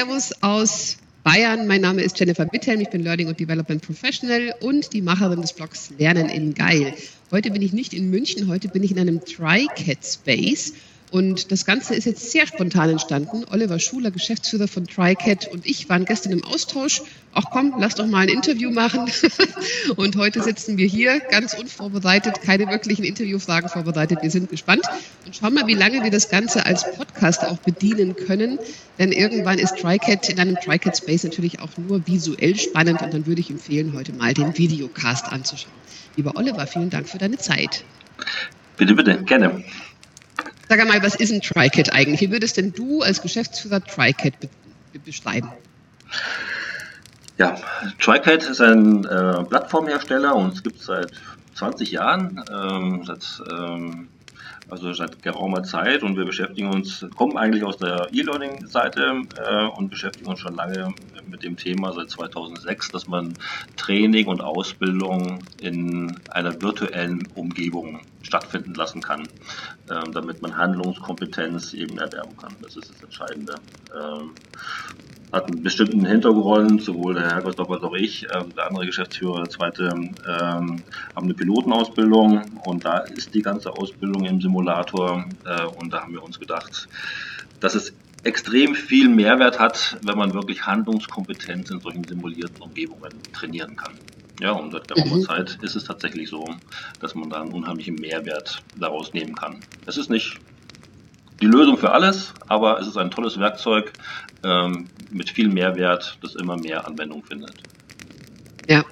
Servus aus Bayern. Mein Name ist Jennifer Bittelm, ich bin Learning und Development Professional und die Macherin des Blogs Lernen in Geil. Heute bin ich nicht in München, heute bin ich in einem TriCat Space und das Ganze ist jetzt sehr spontan entstanden. Oliver Schuler, Geschäftsführer von TriCat und ich waren gestern im Austausch. Ach komm, lass doch mal ein Interview machen. und heute sitzen wir hier ganz unvorbereitet, keine wirklichen Interviewfragen vorbereitet. Wir sind gespannt und schauen mal, wie lange wir das Ganze als Podcast auch bedienen können. Denn irgendwann ist TriCat in einem TriCat Space natürlich auch nur visuell spannend und dann würde ich empfehlen, heute mal den Videocast anzuschauen. Lieber Oliver, vielen Dank für deine Zeit. Bitte, bitte, gerne. Sag einmal, was ist ein TriCat eigentlich? Wie würdest denn du als Geschäftsführer TriCat be beschreiben? Ja, TriCat ist ein äh, Plattformhersteller und es gibt es seit 20 Jahren, ähm, seit, ähm, also seit geraumer Zeit und wir beschäftigen uns, kommen eigentlich aus der E-Learning-Seite äh, und beschäftigen uns schon lange mit dem Thema seit 2006, dass man Training und Ausbildung in einer virtuellen Umgebung stattfinden lassen kann, äh, damit man Handlungskompetenz eben erwerben kann. Das ist das Entscheidende. Ähm, hat einen bestimmten Hintergrund, sowohl der Herr Gostop als auch ich, äh, der andere Geschäftsführer, der zweite, ähm, haben eine Pilotenausbildung und da ist die ganze Ausbildung im Simulator äh, und da haben wir uns gedacht, dass es extrem viel Mehrwert hat, wenn man wirklich Handlungskompetenz in solchen simulierten Umgebungen trainieren kann. Ja, und seit geraumer mhm. Zeit ist es tatsächlich so, dass man da einen unheimlichen Mehrwert daraus nehmen kann. Es ist nicht die Lösung für alles, aber es ist ein tolles Werkzeug ähm, mit viel Mehrwert, das immer mehr Anwendung findet. Ja.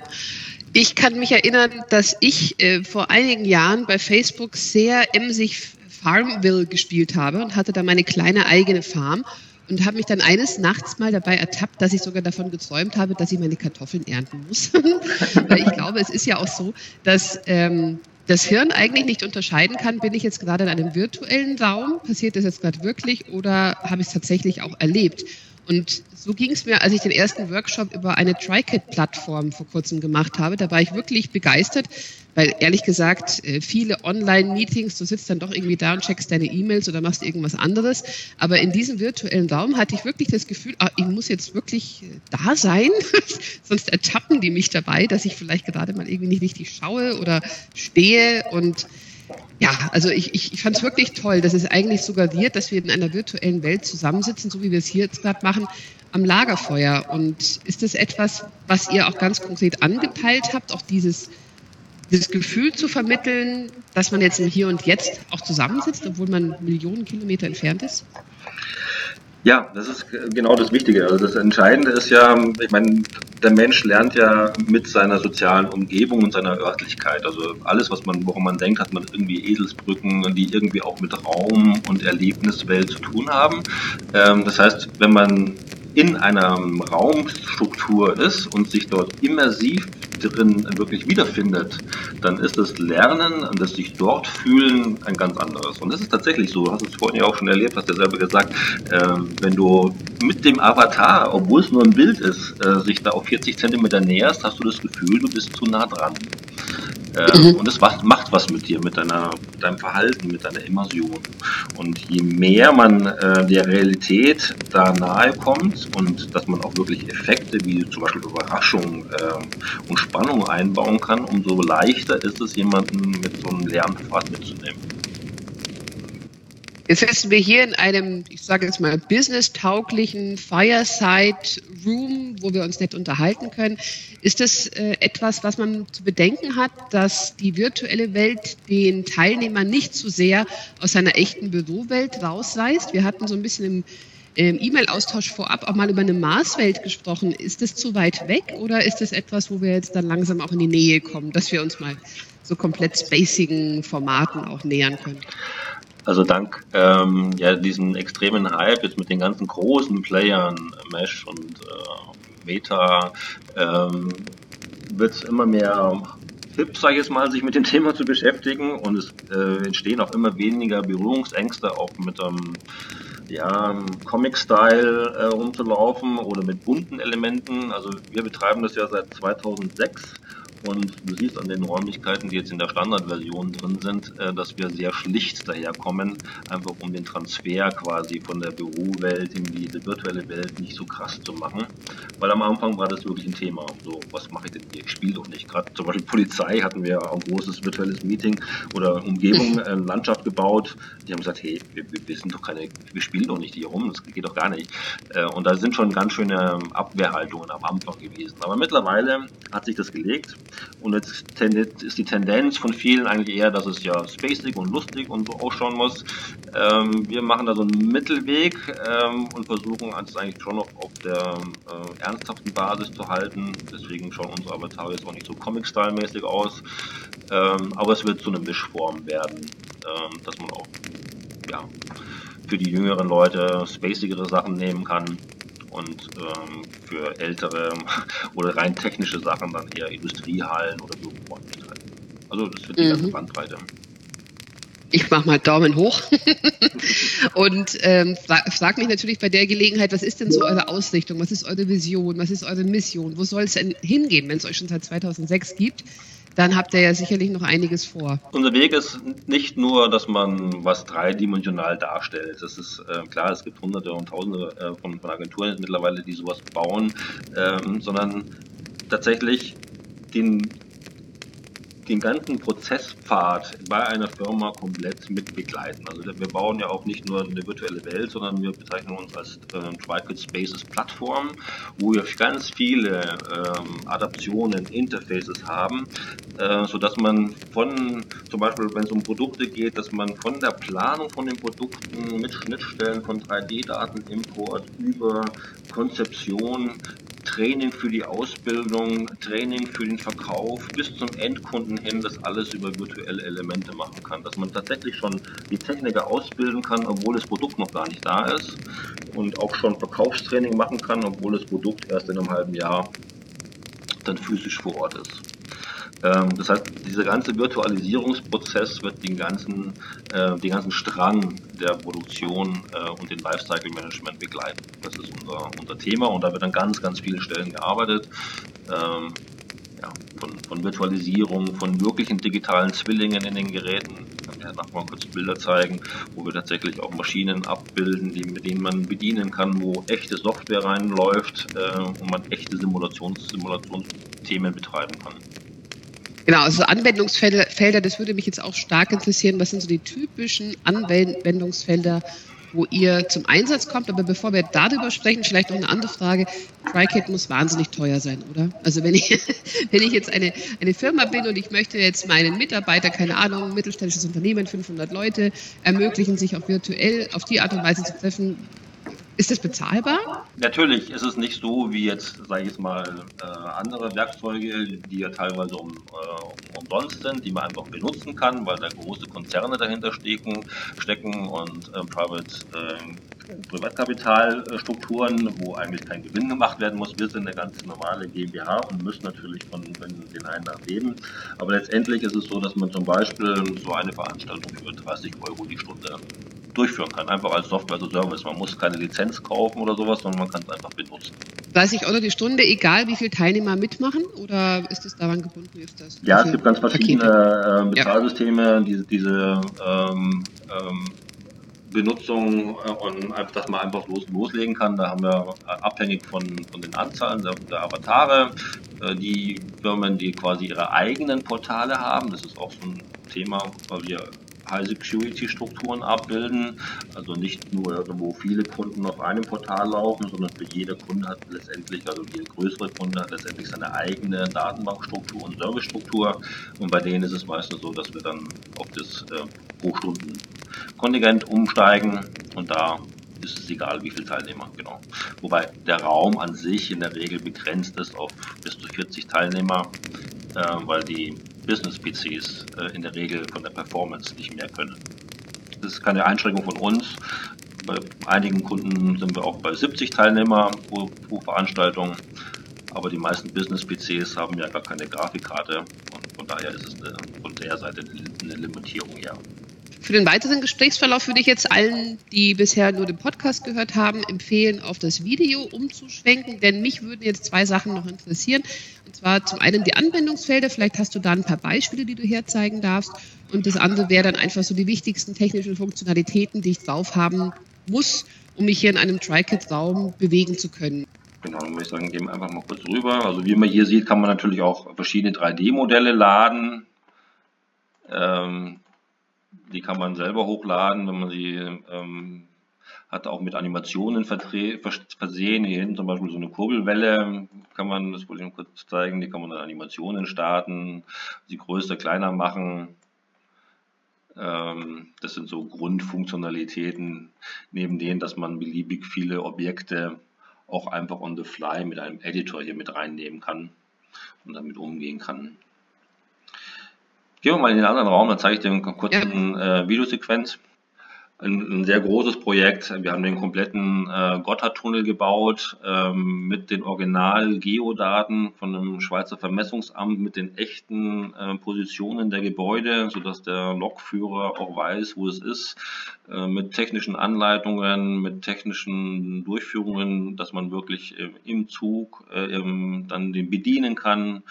Ich kann mich erinnern, dass ich äh, vor einigen Jahren bei Facebook sehr emsig Farmville gespielt habe und hatte da meine kleine eigene Farm und habe mich dann eines Nachts mal dabei ertappt, dass ich sogar davon geträumt habe, dass ich meine Kartoffeln ernten muss. Weil ich glaube, es ist ja auch so, dass ähm, das Hirn eigentlich nicht unterscheiden kann, bin ich jetzt gerade in einem virtuellen Raum, passiert das jetzt gerade wirklich oder habe ich es tatsächlich auch erlebt? Und so ging es mir, als ich den ersten Workshop über eine TriCat-Plattform vor kurzem gemacht habe. Da war ich wirklich begeistert, weil ehrlich gesagt, äh, viele Online-Meetings, du sitzt dann doch irgendwie da und checkst deine E-Mails oder machst irgendwas anderes. Aber in diesem virtuellen Raum hatte ich wirklich das Gefühl, ah, ich muss jetzt wirklich äh, da sein, sonst ertappen die mich dabei, dass ich vielleicht gerade mal irgendwie nicht richtig schaue oder stehe und ja, also ich, ich, ich fand es wirklich toll, dass es eigentlich suggeriert, dass wir in einer virtuellen Welt zusammensitzen, so wie wir es hier jetzt gerade machen, am Lagerfeuer. Und ist das etwas, was ihr auch ganz konkret angepeilt habt, auch dieses, dieses Gefühl zu vermitteln, dass man jetzt im Hier und Jetzt auch zusammensitzt, obwohl man Millionen Kilometer entfernt ist? Ja, das ist genau das Wichtige. Also das Entscheidende ist ja, ich meine, der Mensch lernt ja mit seiner sozialen Umgebung und seiner Örtlichkeit. Also alles, was man, worum man denkt, hat man irgendwie Eselsbrücken, die irgendwie auch mit Raum und Erlebniswelt zu tun haben. Ähm, das heißt, wenn man in einer Raumstruktur ist und sich dort immersiv drin wirklich wiederfindet, dann ist das Lernen und das sich dort fühlen ein ganz anderes. Und das ist tatsächlich so. Du hast es vorhin ja auch schon erlebt, hast ja selber gesagt, äh, wenn du mit dem Avatar, obwohl es nur ein Bild ist, äh, sich da auf 40 Zentimeter näherst, hast du das Gefühl, du bist zu nah dran. Äh, mhm. Und es macht, macht, was mit dir, mit, deiner, mit deinem Verhalten, mit deiner Immersion. Und je mehr man äh, der Realität da nahe kommt und dass man auch wirklich Effekte wie zum Beispiel Überraschung äh, und Spannung einbauen kann, umso leichter ist es, jemanden mit so einem Lernpfad mitzunehmen. Jetzt sitzen wir hier in einem, ich sage jetzt mal, business-tauglichen Fireside Room, wo wir uns nett unterhalten können. Ist das äh, etwas, was man zu bedenken hat, dass die virtuelle Welt den Teilnehmer nicht zu so sehr aus seiner echten Bürowelt rausreißt? Wir hatten so ein bisschen im im E-Mail-Austausch vorab auch mal über eine Marswelt gesprochen. Ist das zu weit weg oder ist das etwas, wo wir jetzt dann langsam auch in die Nähe kommen, dass wir uns mal so komplett spacigen Formaten auch nähern können? Also dank ähm, ja, diesen extremen Hype jetzt mit den ganzen großen Playern, Mesh und äh, Meta, ähm, wird es immer mehr hip, sage ich jetzt mal, sich mit dem Thema zu beschäftigen und es äh, entstehen auch immer weniger Berührungsängste auch mit ähm, ja, Comic-Style äh, rumzulaufen oder mit bunten Elementen. Also wir betreiben das ja seit 2006 Und du siehst an den Räumlichkeiten, die jetzt in der Standardversion drin sind, äh, dass wir sehr schlicht daherkommen, einfach um den Transfer quasi von der Bürowelt in diese virtuelle Welt nicht so krass zu machen. Weil am Anfang war das wirklich ein Thema. So, was mache ich denn hier? Ich spiele doch nicht. Gerade zum Beispiel Polizei hatten wir ein großes virtuelles Meeting oder Umgebung, äh, Landschaft gebaut. Die haben gesagt, hey, wir, wir sind doch keine, wir spielen doch nicht hier rum, das geht doch gar nicht. Äh, und da sind schon ganz schöne Abwehrhaltungen am Anfang gewesen. Aber mittlerweile hat sich das gelegt und jetzt ist die Tendenz von vielen eigentlich eher, dass es ja spacig und lustig und so ausschauen muss. Ähm, wir machen da so einen Mittelweg ähm, und versuchen es eigentlich schon noch auf der äh, ernsthaften Basis zu halten. Deswegen schauen unsere Avatare jetzt auch nicht so Comic-Style-mäßig aus. Ähm, aber es wird zu einer Mischform werden, ähm, dass man auch ja, für die jüngeren Leute spacigere Sachen nehmen kann und ähm, für ältere oder rein technische Sachen dann eher Industriehallen oder Büroräumlichkeiten. Also das wird die mhm. ganze Bandbreite. Ich mache mal Daumen hoch und ähm, frage mich natürlich bei der Gelegenheit, was ist denn so eure Ausrichtung, was ist eure Vision, was ist eure Mission, wo soll es denn hingehen, wenn es euch schon seit 2006 gibt? Dann habt ihr ja sicherlich noch einiges vor. Unser Weg ist nicht nur, dass man was dreidimensional darstellt. Das ist äh, klar, es gibt hunderte und tausende äh, von, von, Agenturen mittlerweile, die sowas bauen, ähm, sondern tatsächlich den den ganzen Prozesspfad bei einer Firma komplett mit begleiten. Also wir bauen ja auch nicht nur eine virtuelle Welt, sondern wir bezeichnen uns als äh, Tricot Spaces Plattform, wo wir ganz viele ähm, Adaptionen, Interfaces haben, äh, so dass man von, zum Beispiel wenn es um Produkte geht, dass man von der Planung von den Produkten mit Schnittstellen von 3D-Datenimport über Konzeption Training für die Ausbildung, Training für den Verkauf bis zum Endkunden hin, das alles über virtuelle Elemente machen kann. Dass man tatsächlich schon die Techniker ausbilden kann, obwohl das Produkt noch gar nicht da ist und auch schon Verkaufstraining machen kann, obwohl das Produkt erst in einem halben Jahr dann physisch vor Ort ist. Ähm, das heißt, dieser ganze Virtualisierungsprozess wird den ganzen, äh, den ganzen Strang der Produktion äh, und den Lifecycle Management begleiten. Das ist unser, unser Thema und da wird an ganz, ganz vielen Stellen gearbeitet. Ähm, ja, von, von Virtualisierung, von wirklichen digitalen Zwillingen in den Geräten. Ich kann ja nachher mal kurz Bilder zeigen, wo wir tatsächlich auch Maschinen abbilden, die, mit denen man bedienen kann, wo echte Software reinläuft äh, und man echte Simulations Simulationsthemen betreiben kann. Genau, also Anwendungsfelder, das würde mich jetzt auch stark interessieren. Was sind so die typischen Anwendungsfelder, wo ihr zum Einsatz kommt? Aber bevor wir darüber sprechen, vielleicht noch eine andere Frage. TriCat muss wahnsinnig teuer sein, oder? Also wenn ich, wenn ich jetzt eine, eine Firma bin und ich möchte jetzt meinen Mitarbeiter, keine Ahnung, mittelständisches Unternehmen, 500 Leute, ermöglichen, sich auch virtuell auf die Art und Weise zu treffen, ist das bezahlbar? Natürlich ist es nicht so wie jetzt, sage ich jetzt mal, äh, andere Werkzeuge, die ja teilweise um, äh, umsonst sind, die man einfach benutzen kann, weil da große Konzerne dahinter stecken, stecken und äh, Private Privatkapitalstrukturen, wo eigentlich kein Gewinn gemacht werden muss. Wir sind eine ganz normale GmbH und müssen natürlich von, von den Einnahmen leben. Aber letztendlich ist es so, dass man zum Beispiel so eine Veranstaltung für 30 Euro die Stunde durchführen kann, einfach als Software as a Service. Man muss keine Lizenz kaufen oder sowas, sondern man kann es einfach benutzen. 30 Euro die Stunde, egal wie viele Teilnehmer mitmachen oder ist es daran gebunden? Ist das ja, es gibt ganz verschiedene äh, Bezahlsysteme, ja. diese, diese ähm, ähm, Benutzung äh, und einfach, dass man einfach los, loslegen kann. Da haben wir äh, abhängig von, von den Anzahlen der, der Avatare, äh, die Firmen, die quasi ihre eigenen Portale haben. Das ist auch so ein Thema, weil wir High-Security-Strukturen abbilden. Also nicht nur irgendwo viele Kunden auf einem Portal laufen, sondern für jeder Kunde hat letztendlich, also jeder größere Kunde hat letztendlich seine eigene Datenbankstruktur und Servicestruktur. Und bei denen ist es meistens so, dass wir dann auf das äh, pro Stunden Kontingent umsteigen und da ist es egal, wie viele Teilnehmer, genau. Wobei der Raum an sich in der Regel begrenzt ist auf bis zu 40 Teilnehmer, äh, weil die Business-PCs äh, in der Regel von der Performance nicht mehr können. Das ist keine Einschränkung von uns. Bei einigen Kunden sind wir auch bei 70 Teilnehmer pro, pro Veranstaltung, aber die meisten Business-PCs haben ja gar keine Grafikkarte und von daher ist es eine, von der Seite eine Limitierung, ja. Für den weiteren Gesprächsverlauf würde ich jetzt allen, die bisher nur den Podcast gehört haben, empfehlen, auf das Video umzuschwenken, denn mich würden jetzt zwei Sachen noch interessieren. Und zwar zum einen die Anwendungsfelder, vielleicht hast du da ein paar Beispiele, die du herzeigen darfst. Und das andere wäre dann einfach so die wichtigsten technischen Funktionalitäten, die ich drauf haben muss, um mich hier in einem TriCAD-Raum bewegen zu können. Genau, dann würde ich sagen, gehen wir einfach mal kurz rüber. Also wie man hier sieht, kann man natürlich auch verschiedene 3D-Modelle laden. Ähm, die kann man selber hochladen, wenn man sie ähm, hat auch mit Animationen versehen. Hier hinten zum Beispiel so eine Kurbelwelle kann man, das wollte ich noch kurz zeigen, die kann man dann Animationen starten, sie größer, kleiner machen. Ähm, das sind so Grundfunktionalitäten, neben denen, dass man beliebig viele Objekte auch einfach on the fly mit einem Editor hier mit reinnehmen kann und damit umgehen kann. Gehen wir mal in den anderen Raum, dann zeige ich dir eine kurze ja. äh, Videosequenz ein, ein, sehr großes Projekt. Wir haben den kompletten äh, Gotthardtunnel gebaut ähm, mit den Original-Geodaten von einem Schweizer Vermessungsamt mit den echten äh, Positionen der Gebäude, sodass der Lokführer auch weiß, wo es ist, äh, mit technischen Anleitungen, mit technischen Durchführungen, dass man wirklich äh, im Zug äh, dann den bedienen kann.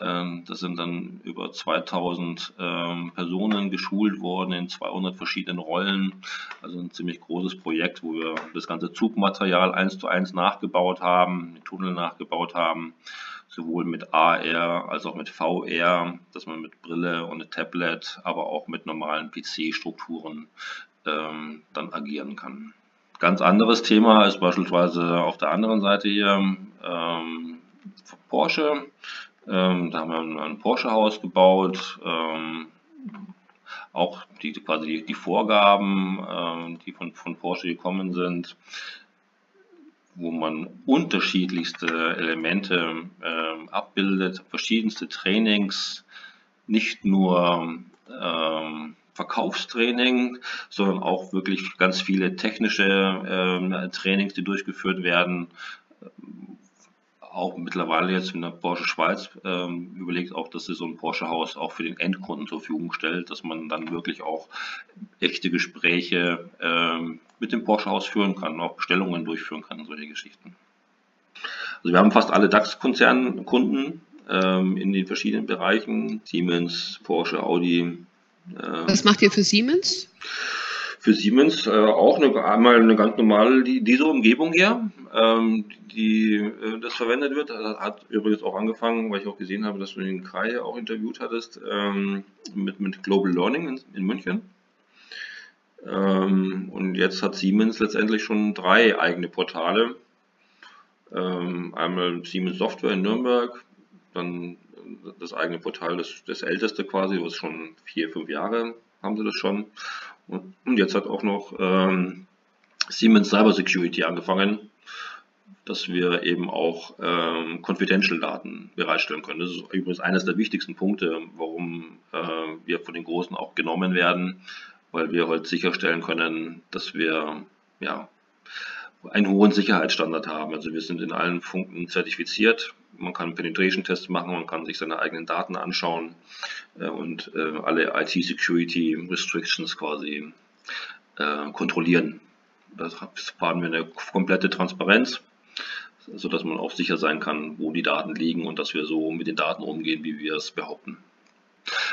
Ähm, das sind dann über 2000 ähm, Personen geschult worden in 200 verschiedenen Rollen. Also ein ziemlich großes Projekt, wo wir das ganze Zugmaterial eins zu eins nachgebaut haben, den Tunnel nachgebaut haben, sowohl mit AR als auch mit VR, dass man mit Brille und Tablet, aber auch mit normalen PC-Strukturen ähm, dann agieren kann. Ganz anderes Thema ist beispielsweise auf der anderen Seite hier ähm, Porsche. Ähm, da haben wir ein Porsche-Haus gebaut. Ähm, auch die, quasi die, die Vorgaben, ähm, die von, von Porsche gekommen sind, wo man unterschiedlichste Elemente ähm, abbildet, verschiedenste Trainings, nicht nur ähm, Verkaufstraining, sondern auch wirklich ganz viele technische ähm, Trainings, die durchgeführt werden, auch mittlerweile jetzt in der Porsche Schweiz ähm, überlegt auch, dass sie so ein Porsche-Haus auch für den Endkunden zur Verfügung stellt, dass man dann wirklich auch echte Gespräche ähm, mit dem Porsche-Haus führen kann, auch Bestellungen durchführen kann, solche Geschichten. Also wir haben fast alle DAX-Konzernkunden ähm, in den verschiedenen Bereichen, Siemens, Porsche, Audi. Äh, Was macht ihr für Siemens? Für Siemens äh, auch eine, einmal eine ganz normale die, diese Umgebung hier, ähm, die äh, das verwendet wird. Das hat übrigens auch angefangen, weil ich auch gesehen habe, dass du den Kai auch interviewt hattest ähm, mit, mit Global Learning in, in München. Ähm, und jetzt hat Siemens letztendlich schon drei eigene Portale. Ähm, einmal Siemens Software in Nürnberg, dann das eigene Portal, das, das älteste quasi, was schon vier, fünf Jahre haben sie das schon. Und jetzt hat auch noch ähm, Siemens Cyber Security angefangen, dass wir eben auch ähm, Confidential-Daten bereitstellen können. Das ist übrigens eines der wichtigsten Punkte, warum äh, wir von den Großen auch genommen werden, weil wir heute sicherstellen können, dass wir ja, einen hohen Sicherheitsstandard haben. Also wir sind in allen Punkten zertifiziert. Man kann Penetration-Tests machen, man kann sich seine eigenen Daten anschauen äh, und äh, alle IT-Security-Restrictions quasi äh, kontrollieren. Da fahren wir eine komplette Transparenz, sodass man auch sicher sein kann, wo die Daten liegen und dass wir so mit den Daten umgehen, wie wir es behaupten.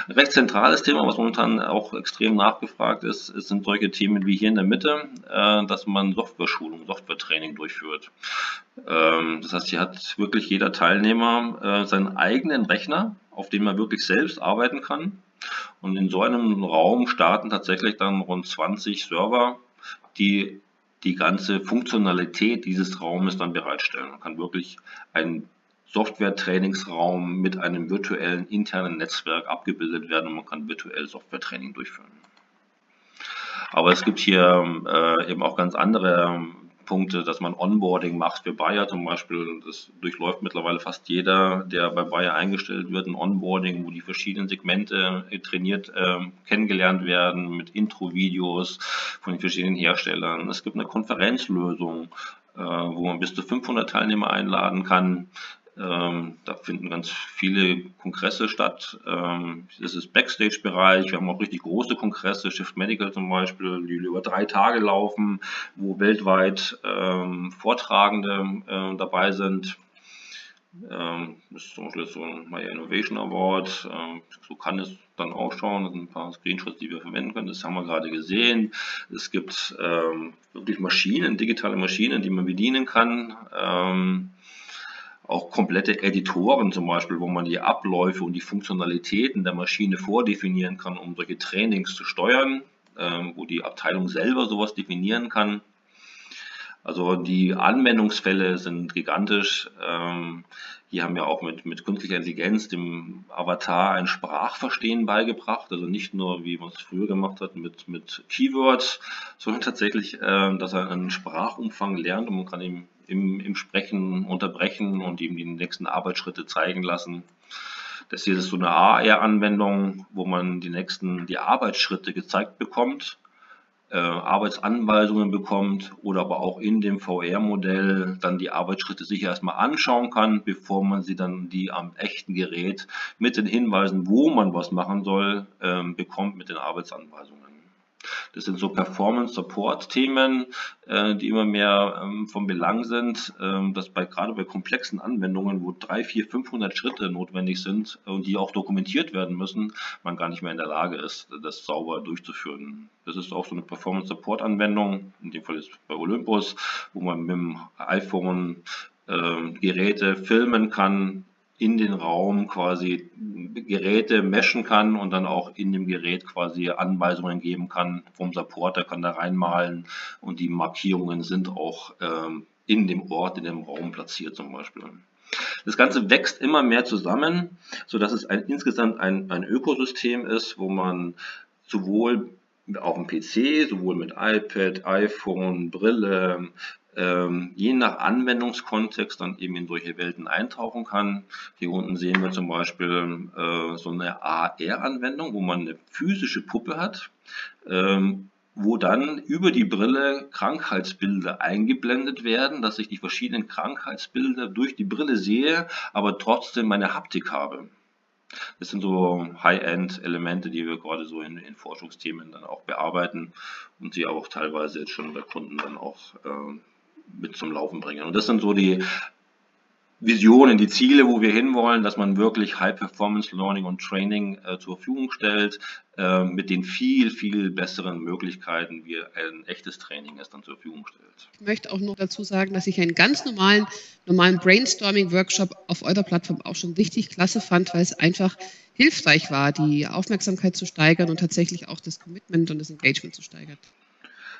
Ein recht zentrales Thema, was momentan auch extrem nachgefragt ist, sind solche Themen wie hier in der Mitte, äh, dass man Software-Schulung, Software-Training durchführt. Ähm, das heißt, hier hat wirklich jeder Teilnehmer äh, seinen eigenen Rechner, auf dem er wirklich selbst arbeiten kann. Und in so einem Raum starten tatsächlich dann rund 20 Server, die die ganze Funktionalität dieses Raumes dann bereitstellen. Man kann wirklich ein Software-Trainingsraum mit einem virtuellen internen Netzwerk abgebildet werden und man kann virtuell Software-Training durchführen. Aber es gibt hier äh, eben auch ganz andere Punkte, dass man Onboarding macht für Bayer zum Beispiel. Das durchläuft mittlerweile fast jeder, der bei Bayer eingestellt wird, ein Onboarding, wo die verschiedenen Segmente trainiert äh, kennengelernt werden mit Intro-Videos von den verschiedenen Herstellern. Es gibt eine Konferenzlösung, äh, wo man bis zu 500 Teilnehmer einladen kann Ähm, da finden ganz viele Kongresse statt. Ähm, das ist Backstage-Bereich. Wir haben auch richtig große Kongresse, Shift Medical zum Beispiel, die über drei Tage laufen, wo weltweit ähm, Vortragende äh, dabei sind. Ähm, das ist zum Beispiel so ein My Innovation Award. Ähm, so kann es dann ausschauen. Das sind ein paar Screenshots, die wir verwenden können. Das haben wir gerade gesehen. Es gibt ähm, wirklich Maschinen, digitale Maschinen, die man bedienen kann. Ähm, auch komplette Editoren zum Beispiel, wo man die Abläufe und die Funktionalitäten der Maschine vordefinieren kann, um solche Trainings zu steuern, ähm, wo die Abteilung selber sowas definieren kann. Also die Anwendungsfälle sind gigantisch. Ähm, hier haben wir auch mit, mit künstlicher Intelligenz dem Avatar ein Sprachverstehen beigebracht. Also nicht nur, wie man es früher gemacht hat, mit, mit Keywords, sondern tatsächlich, äh, dass er einen Sprachumfang lernt und man kann ihm im, im Sprechen unterbrechen und ihm die nächsten Arbeitsschritte zeigen lassen. Das hier ist so eine AR-Anwendung, wo man die nächsten, die Arbeitsschritte gezeigt bekommt, äh, Arbeitsanweisungen bekommt oder aber auch in dem VR-Modell dann die Arbeitsschritte sich erstmal anschauen kann, bevor man sie dann die am echten Gerät mit den Hinweisen, wo man was machen soll, äh, bekommt mit den Arbeitsanweisungen. Das sind so Performance-Support-Themen, äh, die immer mehr ähm, von Belang sind, ähm, dass bei, gerade bei komplexen Anwendungen, wo drei, vier, 500 Schritte notwendig sind und die auch dokumentiert werden müssen, man gar nicht mehr in der Lage ist, das sauber durchzuführen. Das ist auch so eine Performance-Support-Anwendung, in dem Fall ist bei Olympus, wo man mit dem iPhone äh, Geräte filmen kann, in den Raum quasi Geräte meshen kann und dann auch in dem Gerät quasi Anweisungen geben kann vom Supporter, kann da reinmalen und die Markierungen sind auch ähm, in dem Ort, in dem Raum platziert zum Beispiel. Das Ganze wächst immer mehr zusammen, so dass es ein, insgesamt ein, ein Ökosystem ist, wo man sowohl auf dem PC, sowohl mit iPad, iPhone, Brille, ähm, je nach Anwendungskontext dann eben in solche Welten eintauchen kann. Hier unten sehen wir zum Beispiel äh, so eine AR-Anwendung, wo man eine physische Puppe hat, ähm, wo dann über die Brille Krankheitsbilder eingeblendet werden, dass ich die verschiedenen Krankheitsbilder durch die Brille sehe, aber trotzdem meine Haptik habe. Das sind so High-End-Elemente, die wir gerade so in, in, Forschungsthemen dann auch bearbeiten und die auch teilweise jetzt schon bei Kunden dann auch äh, mit zum Laufen bringen. Und das sind so die Visionen, die Ziele, wo wir hinwollen, dass man wirklich High-Performance Learning und Training äh, zur Verfügung stellt, äh, mit den viel, viel besseren Möglichkeiten, wie ein echtes Training es dann zur Verfügung stellt. Ich möchte auch noch dazu sagen, dass ich einen ganz normalen, normalen Brainstorming-Workshop auf eurer Plattform auch schon richtig klasse fand, weil es einfach hilfreich war, die Aufmerksamkeit zu steigern und tatsächlich auch das Commitment und das Engagement zu steigern.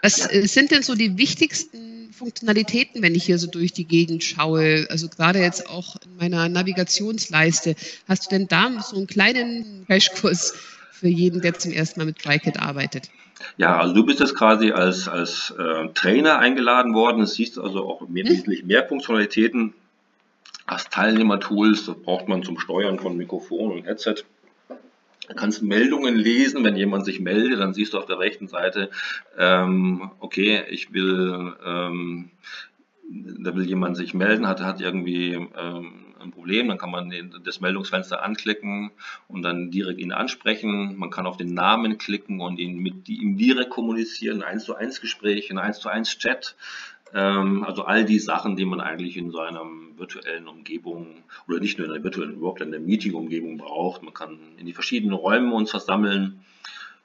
Was äh, sind denn so die wichtigsten Funktionalitäten, wenn ich hier so durch die Gegend schaue? Also gerade jetzt auch in meiner Navigationsleiste. Hast du denn da so einen kleinen Crashkurs für jeden, der zum ersten Mal mit TriKit arbeitet? Ja, also du bist jetzt quasi als, als äh, Trainer eingeladen worden. Es siehst also auch mehr, hm? wesentlich mehr Funktionalitäten als Teilnehmertools. Das braucht man zum Steuern von Mikrofon und Headset. Du kannst Meldungen lesen, wenn jemand sich meldet, dann siehst du auf der rechten Seite, ähm, okay, ich will, ähm, da will jemand sich melden, hat, hat irgendwie ähm, ein Problem, dann kann man den, das Meldungsfenster anklicken und dann direkt ihn ansprechen. Man kann auf den Namen klicken und ihn mit ihm direkt kommunizieren, ein 1 zu 1 Gespräch, ein 1 zu 1 Chat. Ähm, also all die Sachen, die man eigentlich in so einer virtuellen Umgebung oder nicht nur in einer virtuellen Work, in der Meeting-Umgebung braucht. Man kann in die verschiedenen Räume uns versammeln,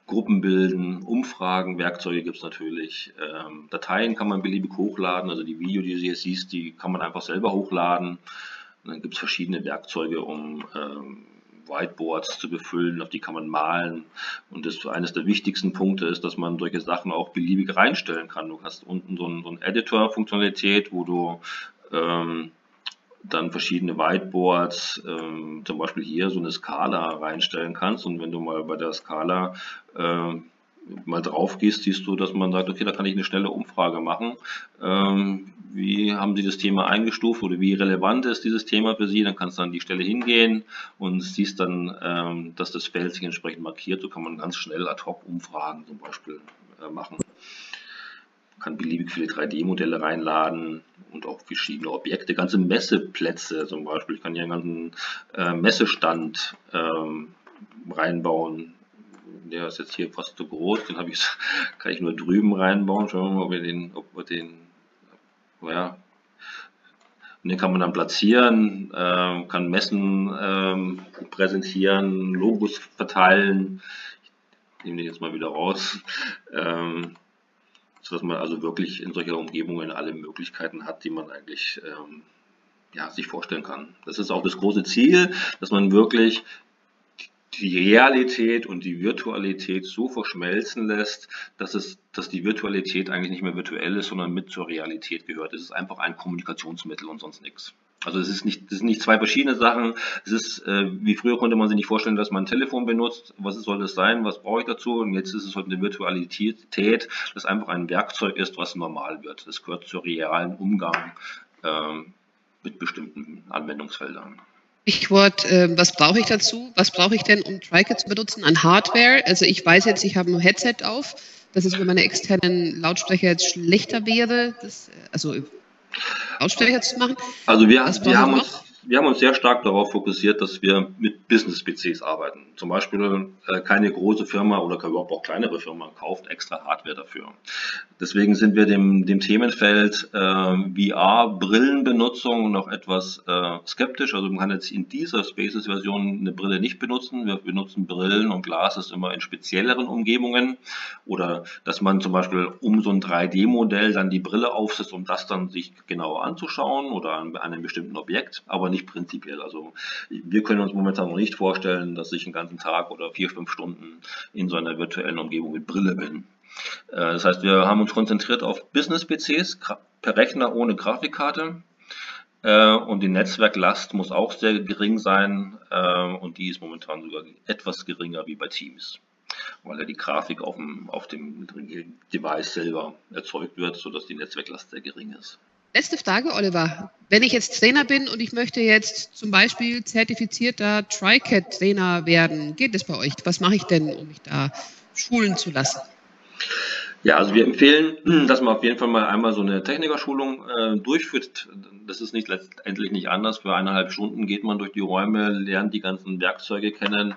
Gruppen bilden, Umfragen, Werkzeuge gibt es natürlich. Ähm, Dateien kann man beliebig hochladen, also die Video, die du jetzt siehst, die kann man einfach selber hochladen. Und dann gibt es verschiedene Werkzeuge, um ähm, Whiteboards zu befüllen, auf die kann man malen. Und das eines der wichtigsten Punkte ist, dass man solche Sachen auch beliebig reinstellen kann. Du hast unten so ein, so ein Editor-Funktionalität, wo du ähm, dann verschiedene Whiteboards, ähm, zum Beispiel hier so eine Skala reinstellen kannst. Und wenn du mal bei der Skala äh, mal drauf gehst, siehst du, dass man sagt, okay, da kann ich eine schnelle Umfrage machen. Ähm, wie haben Sie das Thema eingestuft oder wie relevant ist dieses Thema für Sie? Dann kannst du an die Stelle hingehen und siehst dann, ähm, dass das Feld sich entsprechend markiert. So kann man ganz schnell ad hoc Umfragen zum Beispiel äh, machen. kann beliebig viele 3D-Modelle reinladen und auch verschiedene Objekte, ganze Messeplätze zum Beispiel. Ich kann hier einen ganzen äh, Messestand ähm, reinbauen. Der ist jetzt hier fast zu groß, den habe ich, kann ich nur drüben reinbauen. Schauen wir mal, ob wir den, ob wir den, ja, und den kann man dann platzieren, äh, kann Messen ähm, präsentieren, Logos verteilen. Ich nehme den jetzt mal wieder raus. Ähm, sodass man also wirklich in solcher Umgebungen alle Möglichkeiten hat, die man eigentlich ähm, ja, sich vorstellen kann. Das ist auch das große Ziel, dass man wirklich die Realität und die Virtualität so verschmelzen lässt, dass es, dass die Virtualität eigentlich nicht mehr virtuell ist, sondern mit zur Realität gehört. Es ist einfach ein Kommunikationsmittel und sonst nichts. Also es ist nicht, es sind nicht zwei verschiedene Sachen. Es ist, äh, wie früher konnte man sich nicht vorstellen, dass man ein Telefon benutzt. Was soll das sein? Was brauche ich dazu? Und jetzt ist es heute eine Virtualität, das einfach ein Werkzeug ist, was normal wird. Das gehört zur realen Umgang äh, mit bestimmten Anwendungsfeldern. Stichwort, äh, was brauche ich dazu? Was brauche ich denn, um TriCat zu benutzen an Hardware? Also ich weiß jetzt, ich habe ein Headset auf, dass es über meine externen Lautsprecher jetzt schlechter wäre, das, also Lautsprecher zu machen. Also wir, wir haben uns wir haben uns sehr stark darauf fokussiert, dass wir mit Business-PCs arbeiten. Zum Beispiel äh, keine große Firma oder überhaupt auch kleinere Firma kauft extra Hardware dafür. Deswegen sind wir dem, dem Themenfeld äh, VR-Brillenbenutzung noch etwas äh, skeptisch. Also man kann jetzt in dieser Spaces-Version eine Brille nicht benutzen. Wir benutzen Brillen und Glasses immer in spezielleren Umgebungen. Oder dass man zum Beispiel um so ein 3D-Modell dann die Brille aufsetzt, um das dann sich genauer anzuschauen oder an, an einem bestimmten Objekt. Aber aber nicht prinzipiell. Also wir können uns momentan noch nicht vorstellen, dass ich einen ganzen Tag oder vier, fünf Stunden in so einer virtuellen Umgebung mit Brille bin. Äh, das heißt, wir haben uns konzentriert auf Business-PCs per Rechner ohne Grafikkarte. Äh, und die Netzwerklast muss auch sehr gering sein äh, und die ist momentan sogar etwas geringer wie bei Teams, weil ja die Grafik auf dem, auf dem Device selber erzeugt wird, sodass die Netzwerklast sehr gering ist. Letzte Frage, Oliver. Wenn ich jetzt Trainer bin und ich möchte jetzt zum Beispiel zertifizierter TriCAT-Trainer werden, geht es bei euch? Was mache ich denn, um mich da schulen zu lassen? Ja, also wir empfehlen, dass man auf jeden Fall mal einmal so eine Technikerschulung äh, durchführt. Das ist nicht letztendlich nicht anders. Für eineinhalb Stunden geht man durch die Räume, lernt die ganzen Werkzeuge kennen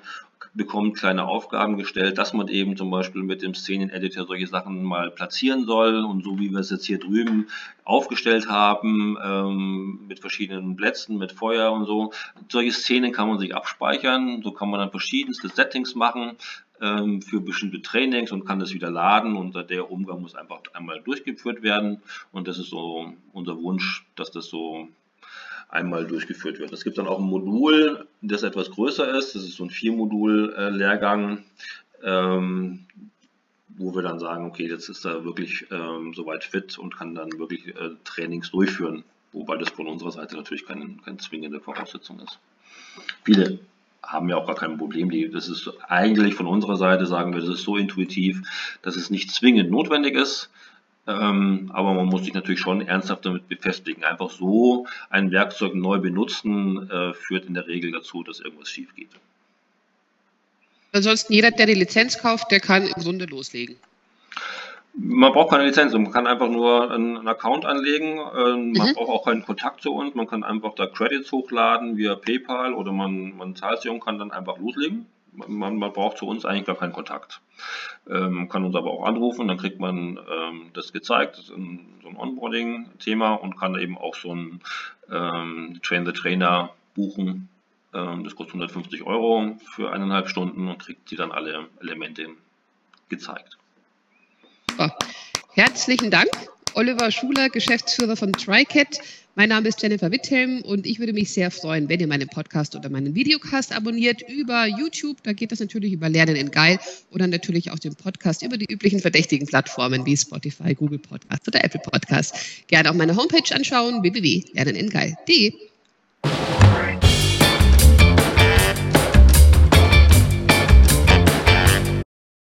bekommt kleine Aufgaben gestellt, dass man eben zum Beispiel mit dem Szenen-Editor solche Sachen mal platzieren soll und so wie wir es jetzt hier drüben aufgestellt haben, ähm, mit verschiedenen Plätzen, mit Feuer und so. Solche Szenen kann man sich abspeichern, so kann man dann verschiedenste Settings machen ähm, für bestimmte Trainings und kann das wieder laden und der Umgang muss einfach einmal durchgeführt werden und das ist so unser Wunsch, dass das so einmal durchgeführt wird. Es gibt dann auch ein Modul, das etwas größer ist. Das ist so ein Vier-Modul-Lehrgang, ähm, wo wir dann sagen, okay, jetzt ist er wirklich ähm, soweit fit und kann dann wirklich äh, Trainings durchführen. Wobei das von unserer Seite natürlich keine, keine zwingende Voraussetzung ist. Viele haben ja auch gar kein Problem. Die, das ist eigentlich von unserer Seite, sagen wir, das ist so intuitiv, dass es nicht zwingend notwendig ist. Ähm, aber man muss sich natürlich schon ernsthaft damit befestigen. Einfach so ein Werkzeug neu benutzen, äh, führt in der Regel dazu, dass irgendwas schief geht. Ansonsten jeder, der die Lizenz kauft, der kann im Grunde loslegen. Man braucht keine Lizenz, man kann einfach nur einen, Account anlegen, äh, man mhm. braucht auch keinen Kontakt zu uns, man kann einfach da Credits hochladen via PayPal oder man, man zahlt sie und kann dann einfach loslegen man, man braucht zu uns eigentlich gar keinen Kontakt. Ähm, man kann uns aber auch anrufen, dann kriegt man ähm, das gezeigt, das ist ein, so ein Onboarding-Thema und kann eben auch so ein ähm, Train the Trainer buchen. Ähm, das kostet 150 Euro für eineinhalb Stunden und kriegt sie dann alle Elemente gezeigt. Herzlichen Dank, Oliver Schuler, Geschäftsführer von TriCat. Mein Name ist Jennifer Witthelm und ich würde mich sehr freuen, wenn ihr meinen Podcast oder meinen Videocast abonniert über YouTube. Da geht das natürlich über Lernen in Geil oder natürlich auch den Podcast über die üblichen verdächtigen Plattformen wie Spotify, Google Podcast oder Apple Podcast. Gerne auch meine Homepage anschauen, www.lerneningeil.de.